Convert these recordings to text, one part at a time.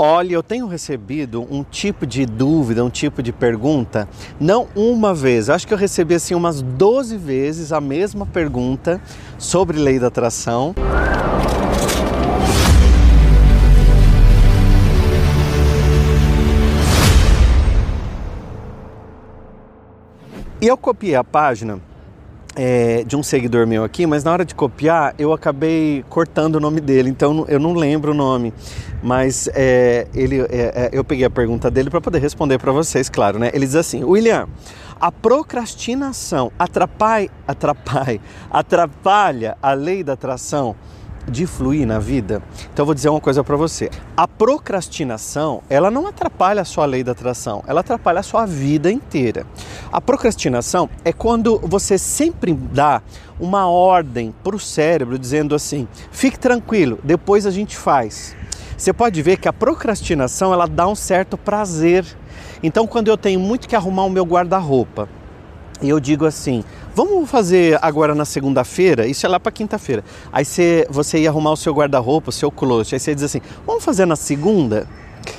Olha, eu tenho recebido um tipo de dúvida, um tipo de pergunta, não uma vez, acho que eu recebi assim umas 12 vezes a mesma pergunta sobre lei da atração. E eu copiei a página é, de um seguidor meu aqui, mas na hora de copiar eu acabei cortando o nome dele, então eu não lembro o nome. Mas é, ele, é, é eu peguei a pergunta dele para poder responder para vocês, claro, né? Ele diz assim: William, a procrastinação atrapalha, atrapalha, atrapalha a lei da atração de fluir na vida? Então eu vou dizer uma coisa para você. A procrastinação, ela não atrapalha a sua lei da atração, ela atrapalha a sua vida inteira. A procrastinação é quando você sempre dá uma ordem para o cérebro dizendo assim: fique tranquilo, depois a gente faz. Você pode ver que a procrastinação ela dá um certo prazer. Então, quando eu tenho muito que arrumar o meu guarda-roupa, e eu digo assim: vamos fazer agora na segunda-feira, isso é lá para quinta-feira. Aí você, você ia arrumar o seu guarda-roupa, o seu closet. Aí você diz assim: vamos fazer na segunda?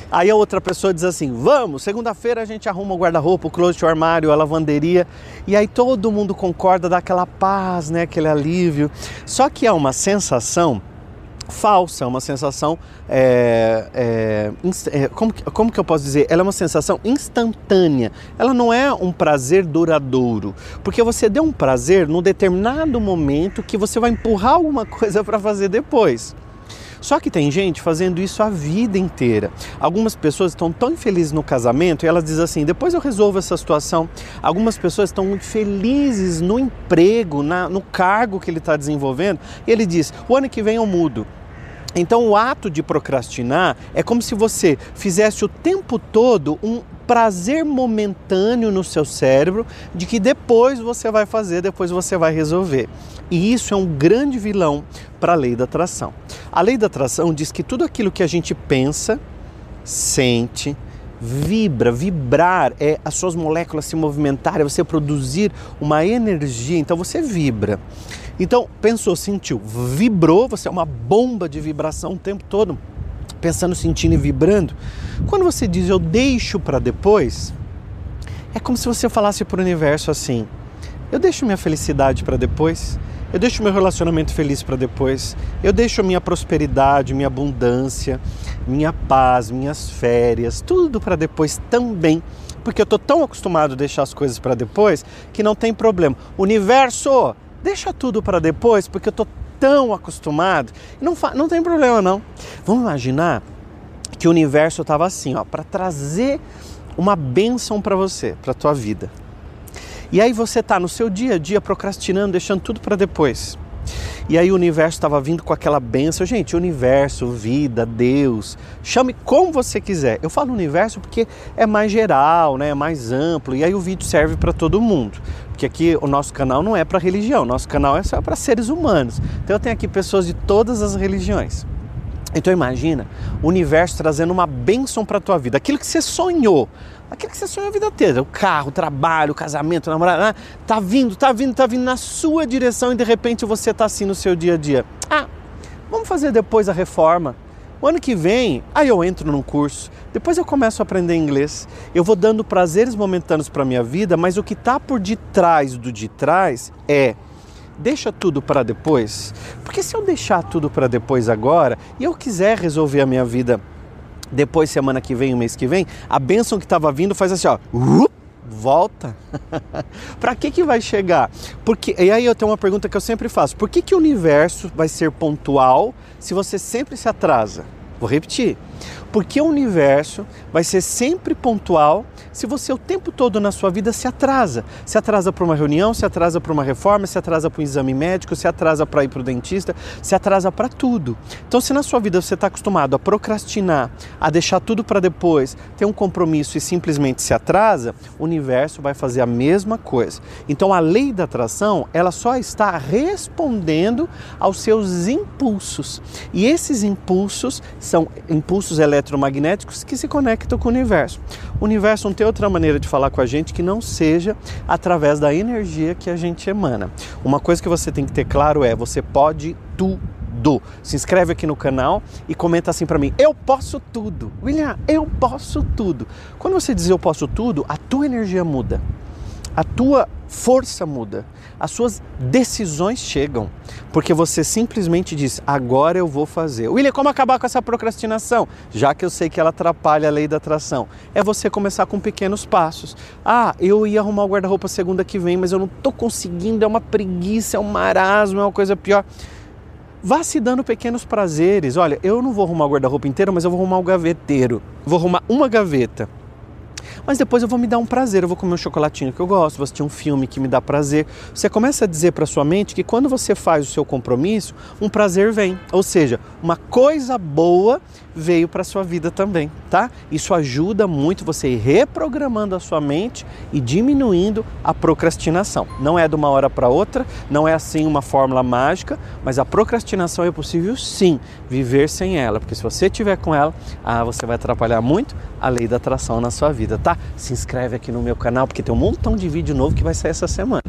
Aí a outra pessoa diz assim: vamos, segunda-feira a gente arruma o guarda-roupa, o closet, o armário, a lavanderia. E aí todo mundo concorda, dá aquela paz, né, aquele alívio. Só que é uma sensação falsa, é uma sensação. É, é, é, como, como que eu posso dizer? Ela é uma sensação instantânea. Ela não é um prazer duradouro. Porque você deu um prazer num determinado momento que você vai empurrar alguma coisa para fazer depois. Só que tem gente fazendo isso a vida inteira. Algumas pessoas estão tão infelizes no casamento e elas dizem assim: depois eu resolvo essa situação. Algumas pessoas estão muito felizes no emprego, na, no cargo que ele está desenvolvendo, e ele diz: o ano que vem eu mudo. Então, o ato de procrastinar é como se você fizesse o tempo todo um prazer momentâneo no seu cérebro de que depois você vai fazer, depois você vai resolver. E isso é um grande vilão para a lei da atração. A lei da atração diz que tudo aquilo que a gente pensa, sente, vibra, vibrar é as suas moléculas se movimentarem, você produzir uma energia, então você vibra. Então, pensou, sentiu, vibrou, você é uma bomba de vibração o tempo todo, pensando, sentindo e vibrando. Quando você diz eu deixo para depois, é como se você falasse para o universo assim: eu deixo minha felicidade para depois, eu deixo meu relacionamento feliz para depois, eu deixo minha prosperidade, minha abundância, minha paz, minhas férias, tudo para depois também. Porque eu estou tão acostumado a deixar as coisas para depois que não tem problema. Universo, Deixa tudo para depois, porque eu estou tão acostumado. Não, não tem problema não. Vamos imaginar que o universo estava assim, ó, para trazer uma bênção para você, para tua vida. E aí você está no seu dia a dia procrastinando, deixando tudo para depois. E aí o universo estava vindo com aquela benção. Gente, universo, vida, Deus, chame como você quiser. Eu falo universo porque é mais geral, né? é mais amplo. E aí o vídeo serve para todo mundo. Porque aqui o nosso canal não é para religião, nosso canal é só para seres humanos. Então eu tenho aqui pessoas de todas as religiões. Então imagina o universo trazendo uma bênção para a tua vida, aquilo que você sonhou, aquilo que você sonhou a vida inteira, o carro, o trabalho, o casamento, o namorado, ah, tá vindo, tá vindo, tá vindo na sua direção e de repente você tá assim no seu dia a dia. Ah, vamos fazer depois a reforma. O ano que vem, aí eu entro num curso, depois eu começo a aprender inglês. Eu vou dando prazeres momentâneos para minha vida, mas o que está por detrás do de trás é deixa tudo para depois. Porque se eu deixar tudo para depois agora e eu quiser resolver a minha vida depois semana que vem, mês que vem, a bênção que estava vindo faz assim, ó, uh, volta. para que que vai chegar? Porque e aí eu tenho uma pergunta que eu sempre faço: por que que o universo vai ser pontual se você sempre se atrasa? Vou repetir. Porque o universo vai ser sempre pontual se você o tempo todo na sua vida se atrasa. Se atrasa para uma reunião, se atrasa para uma reforma, se atrasa para um exame médico, se atrasa para ir para o dentista, se atrasa para tudo. Então, se na sua vida você está acostumado a procrastinar, a deixar tudo para depois, ter um compromisso e simplesmente se atrasa, o universo vai fazer a mesma coisa. Então, a lei da atração, ela só está respondendo aos seus impulsos. E esses impulsos são impulsos eletromagnéticos que se conectam com o universo. O universo não tem outra maneira de falar com a gente que não seja através da energia que a gente emana. Uma coisa que você tem que ter claro é: você pode tudo. Se inscreve aqui no canal e comenta assim para mim: Eu posso tudo. William, eu posso tudo. Quando você diz eu posso tudo, a tua energia muda. A tua força muda, as suas decisões chegam, porque você simplesmente diz: agora eu vou fazer. William, como acabar com essa procrastinação? Já que eu sei que ela atrapalha a lei da atração, é você começar com pequenos passos. Ah, eu ia arrumar o guarda-roupa segunda que vem, mas eu não estou conseguindo, é uma preguiça, é um marasmo, é uma coisa pior. Vá se dando pequenos prazeres. Olha, eu não vou arrumar o guarda-roupa inteiro, mas eu vou arrumar o gaveteiro. Vou arrumar uma gaveta mas depois eu vou me dar um prazer, eu vou comer um chocolatinho que eu gosto, vou assistir um filme que me dá prazer. Você começa a dizer para sua mente que quando você faz o seu compromisso, um prazer vem, ou seja, uma coisa boa veio para sua vida também, tá? Isso ajuda muito você ir reprogramando a sua mente e diminuindo a procrastinação. Não é de uma hora para outra, não é assim uma fórmula mágica, mas a procrastinação é possível sim viver sem ela, porque se você tiver com ela, ah, você vai atrapalhar muito a lei da atração na sua vida, tá? Se inscreve aqui no meu canal porque tem um montão de vídeo novo que vai sair essa semana.